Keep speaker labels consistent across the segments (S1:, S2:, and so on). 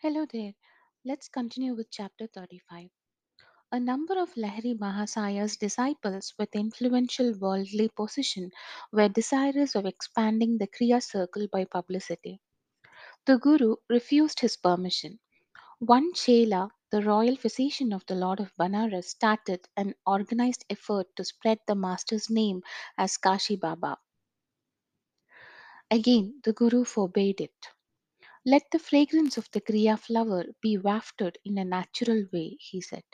S1: Hello there. Let's continue with chapter 35. A number of Lahiri Mahasaya's disciples with influential worldly position were desirous of expanding the Kriya circle by publicity. The Guru refused his permission. One Chela, the royal physician of the Lord of Banaras, started an organized effort to spread the master's name as Kashi Baba. Again, the Guru forbade it. Let the fragrance of the Kriya flower be wafted in a natural way, he said.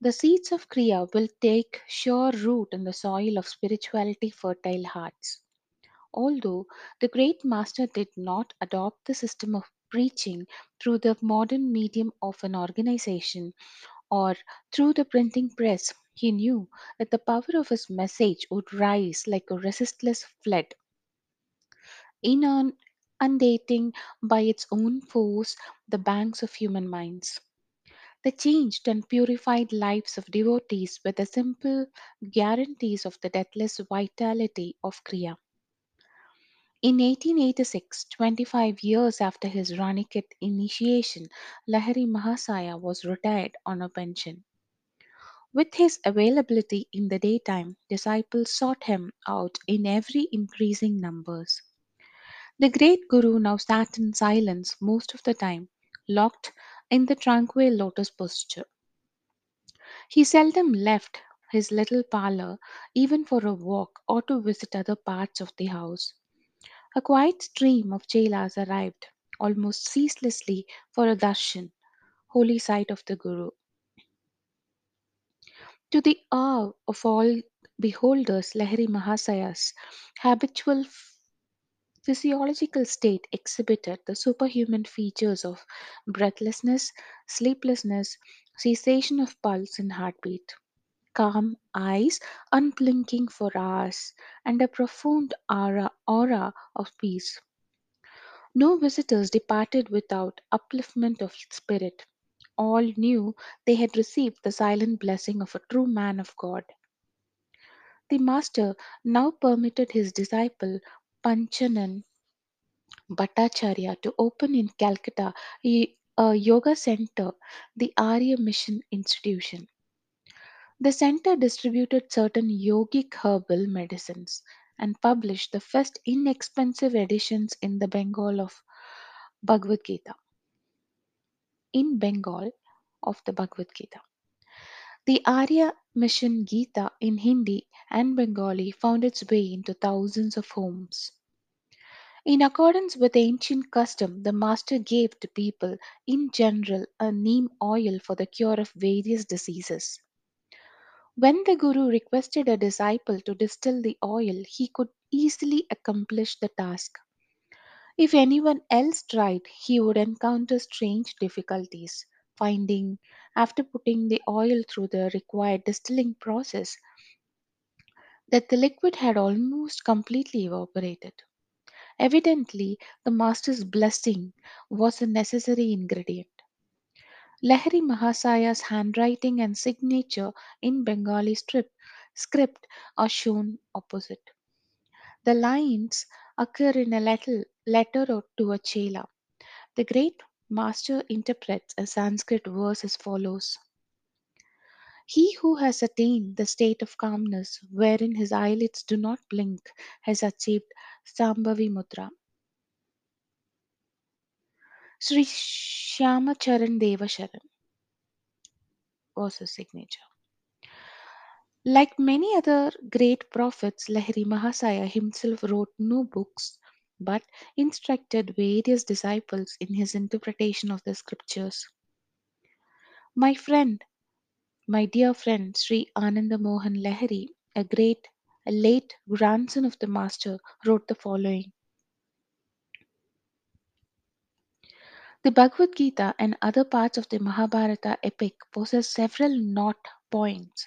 S1: The seeds of Kriya will take sure root in the soil of spirituality fertile hearts. Although the great master did not adopt the system of preaching through the modern medium of an organization or through the printing press, he knew that the power of his message would rise like a resistless flood, inundating by its own force the banks of human minds. The changed and purified lives of devotees were the simple guarantees of the deathless vitality of Kriya. In 1886, 25 years after his Ranikhet initiation, Lahiri Mahasaya was retired on a pension. With his availability in the daytime, disciples sought him out in ever increasing numbers. The great Guru now sat in silence most of the time, locked in the tranquil lotus posture. He seldom left his little parlor even for a walk or to visit other parts of the house. A quiet stream of chelas arrived almost ceaselessly for a darshan, holy sight of the Guru. To the awe of all beholders, Lahiri Mahasaya's habitual physiological state exhibited the superhuman features of breathlessness, sleeplessness, cessation of pulse and heartbeat. calm eyes unblinking for hours, and a profound aura, aura of peace. No visitors departed without upliftment of spirit. All knew they had received the silent blessing of a true man of God. The master now permitted his disciple Panchanan Bhattacharya to open in Calcutta a, yoga center, the Arya Mission Institution. The center distributed certain yogic herbal medicines and published the first inexpensive editions in the Bengal of Bhagavad Gita. In Bengal of the Bhagavad Gita. The Arya Mission Gita in Hindi and Bengali found its way into thousands of homes. In accordance with ancient custom, the master gave to people in general a neem oil for the cure of various diseases. When the Guru requested a disciple to distill the oil, he could easily accomplish the task. If anyone else tried, he would encounter strange difficulties, finding, after putting the oil through the required distilling process, that the liquid had almost completely evaporated. Evidently, the master's blessing was a necessary ingredient. Lahiri Mahasaya's handwriting and signature in Bengali strip, script are shown opposite. The lines occur in a letter, letter to a chela. The great master interprets a Sanskrit verse as follows He who has attained the state of calmness wherein his eyelids do not blink has achieved Sambhavi Mudra. Sri Shyama Charan Deva Sharan was his signature. Like many other great prophets, Lahiri Mahasaya himself wrote no books but instructed various disciples in his interpretation of the scriptures. My friend, my dear friend Sri Ananda Mohan Lahiri, a great, a late grandson of the master, wrote the following. The Bhagavad Gita and other parts of the Mahabharata epic possess several knot points,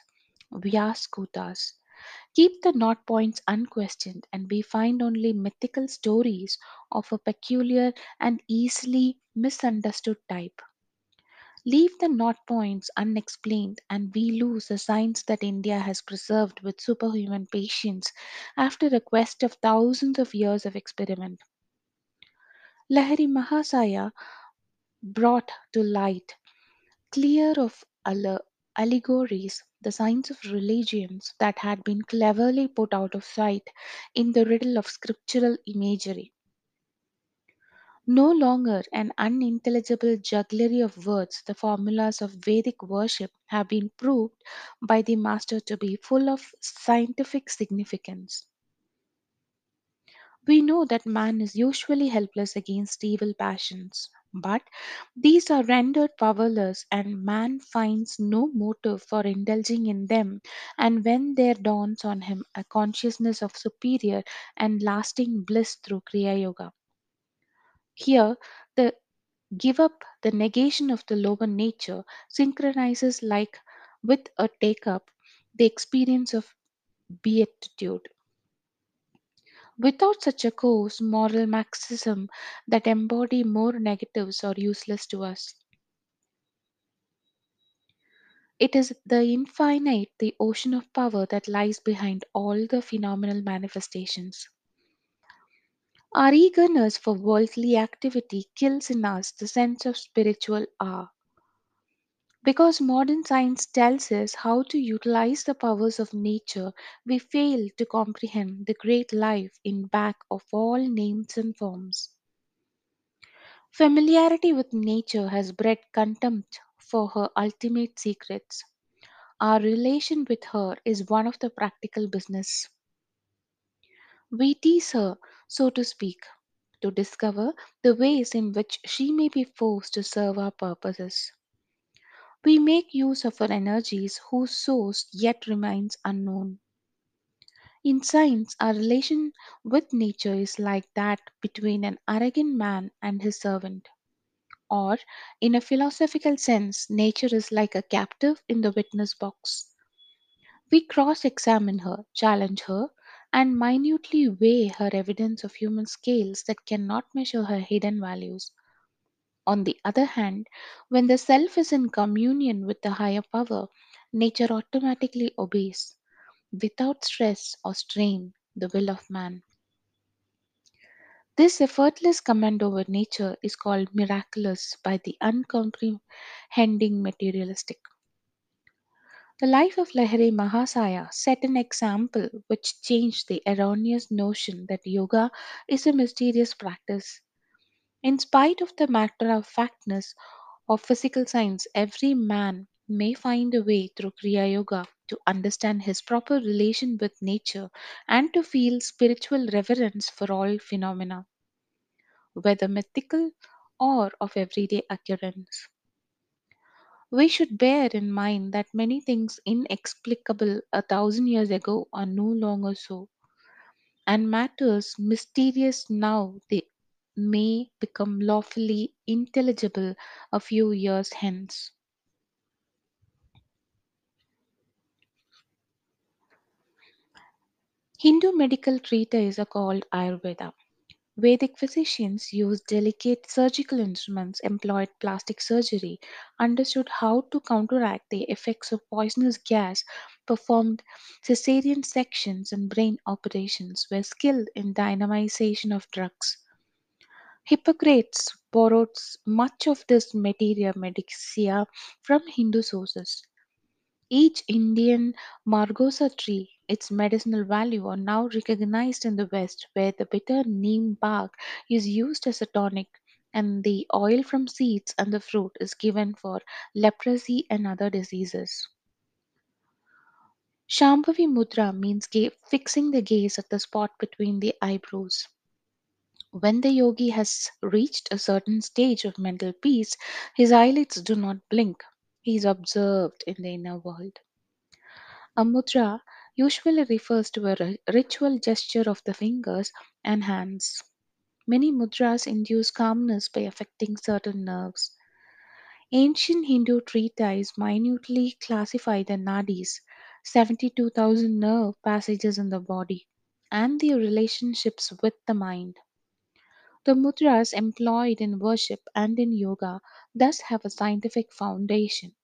S1: Vyaskutas. Keep the knot points unquestioned, and we find only mythical stories of a peculiar and easily misunderstood type. Leave the knot points unexplained, and we lose the science that India has preserved with superhuman patience after a quest of thousands of years of experiment. Lahiri Mahasaya brought to light, clear of allegories, the signs of religions that had been cleverly put out of sight in the riddle of scriptural imagery. No longer an unintelligible jugglery of words, the formulas of Vedic worship have been proved by the master to be full of scientific significance. We know that man is usually helpless against evil passions, but these are rendered powerless and man finds no motive for indulging in them. And when there dawns on him a consciousness of superior and lasting bliss through Kriya Yoga, here the give up the negation of the lower nature synchronizes like with a take up the experience of beatitude. Without such a course, moral maxims that embody more negatives are useless to us. It is the infinite, the ocean of power that lies behind all the phenomenal manifestations. Our eagerness for worldly activity kills in us the sense of spiritual awe. Because modern science tells us how to utilize the powers of nature, we fail to comprehend the great life in back of all names and forms. Familiarity with nature has bred contempt for her ultimate secrets. Our relation with her is one of the practical business. We tease her, so to speak, to discover the ways in which she may be forced to serve our purposes. We make use of her energies whose source yet remains unknown. In science, our relation with nature is like that between an arrogant man and his servant. Or, in a philosophical sense, nature is like a captive in the witness box. We cross examine her, challenge her, and minutely weigh her evidence of human scales that cannot measure her hidden values. On the other hand, when the self is in communion with the higher power, nature automatically obeys, without stress or strain, the will of man. This effortless command over nature is called miraculous by the uncomprehending materialistic. The life of Lahiri Mahasaya set an example which changed the erroneous notion that yoga is a mysterious practice. In spite of the matter of factness of physical science, every man may find a way through Kriya Yoga to understand his proper relation with nature and to feel spiritual reverence for all phenomena, whether mythical or of everyday occurrence. We should bear in mind that many things inexplicable a thousand years ago are no longer so, and matters mysterious now they may become lawfully intelligible a few years hence. Hindu medical treatises are called Ayurveda. Vedic physicians used delicate surgical instruments, employed plastic surgery, understood how to counteract the effects of poisonous gas, performed cesarean sections and brain operations, were skilled in dynamization of drugs. Hippocrates borrowed much of this materia medica from Hindu sources. Each Indian margosa tree, its medicinal value are now recognized in the West, where the bitter neem bark is used as a tonic and the oil from seeds and the fruit is given for leprosy and other diseases. Shambhavi mudra means fixing the gaze at the spot between the eyebrows. When the yogi has reached a certain stage of mental peace, his eyelids do not blink. He is observed in the inner world. A mudra usually refers to a ri- ritual gesture of the fingers and hands. Many mudras induce calmness by affecting certain nerves. Ancient Hindu treatises minutely classify the nadis, 72,000 nerve passages in the body, and their relationships with the mind. The mudras employed in worship and in yoga thus have a scientific foundation.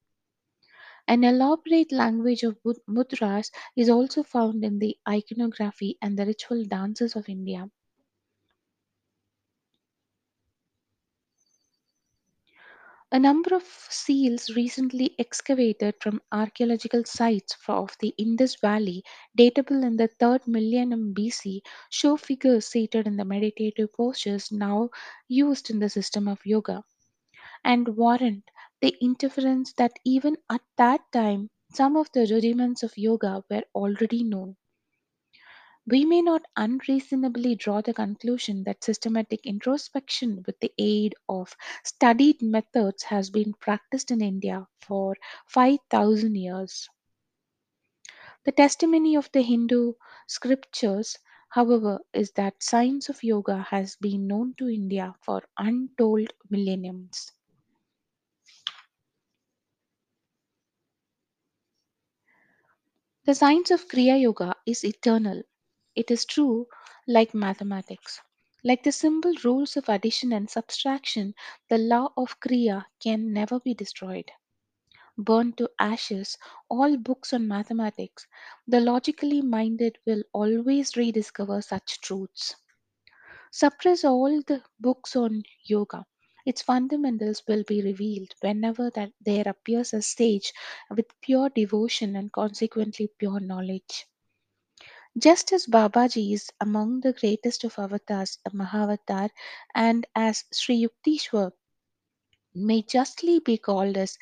S1: An elaborate language of mud- mudras is also found in the iconography and the ritual dances of India. A number of seals recently excavated from archaeological sites of the Indus Valley, datable in the 3rd millennium BC, show figures seated in the meditative postures now used in the system of yoga, and warrant the inference that even at that time some of the rudiments of yoga were already known. We may not unreasonably draw the conclusion that systematic introspection with the aid of studied methods has been practiced in India for 5000 years. The testimony of the Hindu scriptures, however, is that science of yoga has been known to India for untold millenniums. The science of Kriya Yoga is eternal. It is true like mathematics. Like the simple rules of addition and subtraction, the law of Kriya can never be destroyed. Burned to ashes, all books on mathematics, the logically minded will always rediscover such truths. Suppress all the books on yoga. Its fundamentals will be revealed whenever that there appears a sage with pure devotion and consequently pure knowledge. Just as Babaji is among the greatest of avatars, a Mahavatar, and as Sri Yukteswar may justly be called as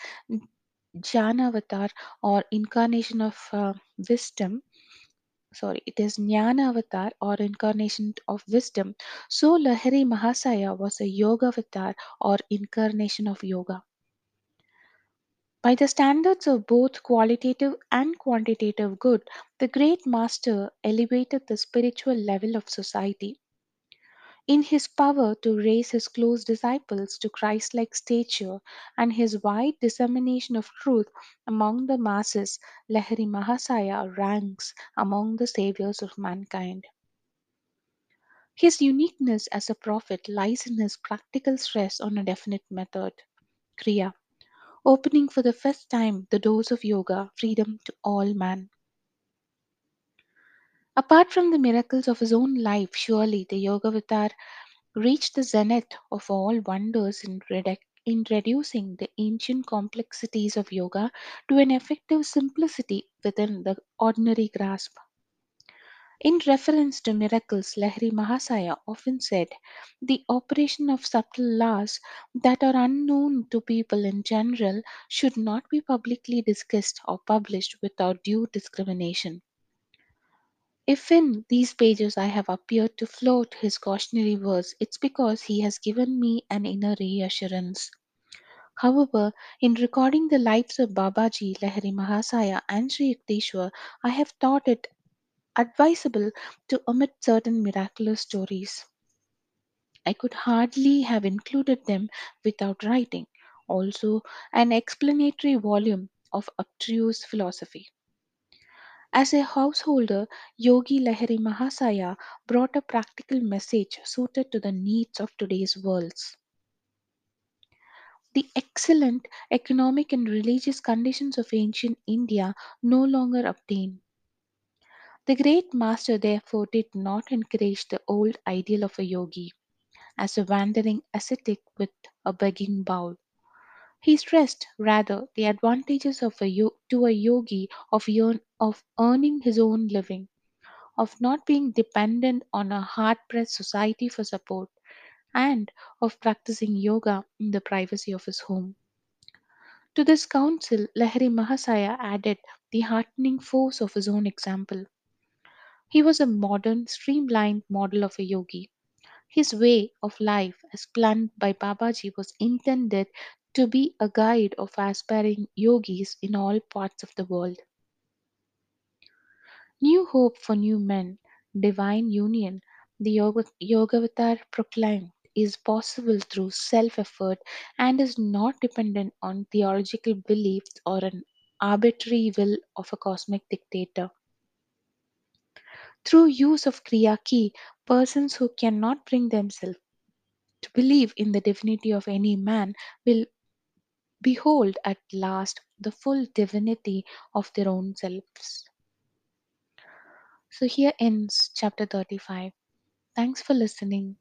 S1: Jnana or incarnation of uh, wisdom, sorry, it is Jnana Avatar or incarnation of wisdom. So Lahiri Mahasaya was a Yoga or incarnation of yoga. By the standards of both qualitative and quantitative good, the great master elevated the spiritual level of society. In his power to raise his close disciples to Christ like stature and his wide dissemination of truth among the masses, Lahiri Mahasaya ranks among the saviors of mankind. His uniqueness as a prophet lies in his practical stress on a definite method, Kriya, opening for the first time the doors of yoga, freedom to all man. Apart from the miracles of his own life, surely the Yogavatar reached the zenith of all wonders in, reduc- in reducing the ancient complexities of yoga to an effective simplicity within the ordinary grasp. In reference to miracles, Lahiri Mahasaya often said, The operation of subtle laws that are unknown to people in general should not be publicly discussed or published without due discrimination. If in these pages I have appeared to float his cautionary words, it's because he has given me an inner reassurance. However, in recording the lives of Babaji, Lahiri Mahasaya, and Sri Yukteswar, I have thought it advisable to omit certain miraculous stories. I could hardly have included them without writing also an explanatory volume of abstruse philosophy. As a householder, Yogi Lahiri Mahasaya brought a practical message suited to the needs of today's worlds. The excellent economic and religious conditions of ancient India no longer obtain. The great master therefore did not encourage the old ideal of a yogi as a wandering ascetic with a begging bowl. He stressed rather the advantages of a yo- to a yogi of, yearn- of earning his own living of not being dependent on a hard pressed society for support, and of practicing yoga in the privacy of his home. To this counsel, Lahiri Mahasaya added the heartening force of his own example. He was a modern, streamlined model of a yogi. His way of life, as planned by Babaji, was intended to be a guide of aspiring yogis in all parts of the world. New hope for new men, divine union, the Yoga, Yogavatar proclaimed, is possible through self effort and is not dependent on theological beliefs or an arbitrary will of a cosmic dictator. Through use of Kriya key, persons who cannot bring themselves to believe in the divinity of any man will behold at last the full divinity of their own selves. So here ends chapter 35. Thanks for listening.